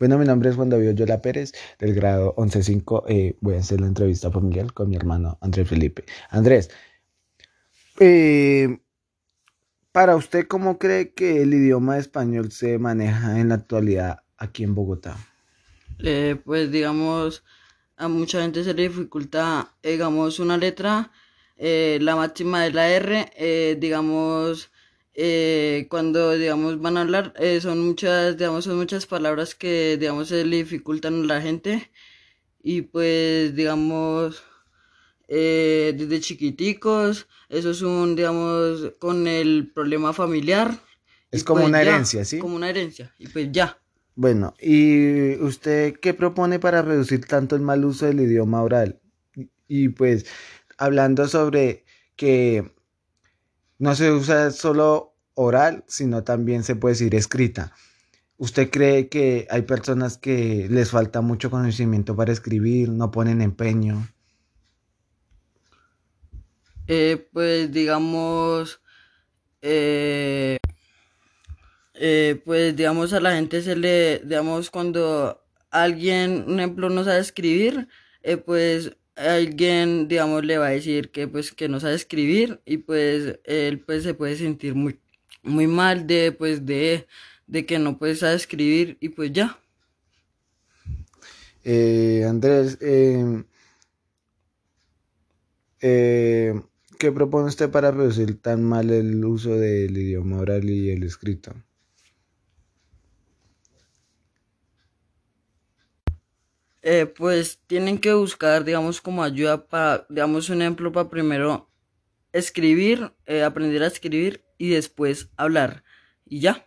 Bueno, mi nombre es Juan David Yola Pérez, del grado 11.5. Eh, voy a hacer la entrevista familiar con mi hermano Andrés Felipe. Andrés, eh, para usted, ¿cómo cree que el idioma español se maneja en la actualidad aquí en Bogotá? Eh, pues digamos, a mucha gente se le dificulta, digamos, una letra, la máxima de la R, digamos, eh, cuando digamos van a hablar eh, son muchas digamos son muchas palabras que digamos se le dificultan a la gente. Y pues digamos eh, desde chiquiticos eso es un digamos con el problema familiar. Es como pues una ya, herencia sí como una herencia y pues ya. Bueno y usted qué propone para reducir tanto el mal uso del idioma oral y pues hablando sobre que no se usa solo oral, sino también se puede decir escrita. ¿Usted cree que hay personas que les falta mucho conocimiento para escribir, no ponen empeño? Eh, pues digamos, eh, eh, pues digamos a la gente se le, digamos cuando alguien, un ejemplo, no sabe escribir, pues alguien, digamos, le va a decir que pues que no sabe escribir y pues él pues se puede sentir muy muy mal de pues de, de que no puedes saber escribir y pues ya. Eh, Andrés, eh, eh, ¿qué propone usted para reducir tan mal el uso del idioma oral y el escrito? Eh, pues tienen que buscar, digamos, como ayuda para, digamos, un ejemplo para primero escribir, eh, aprender a escribir y después hablar. Y ya.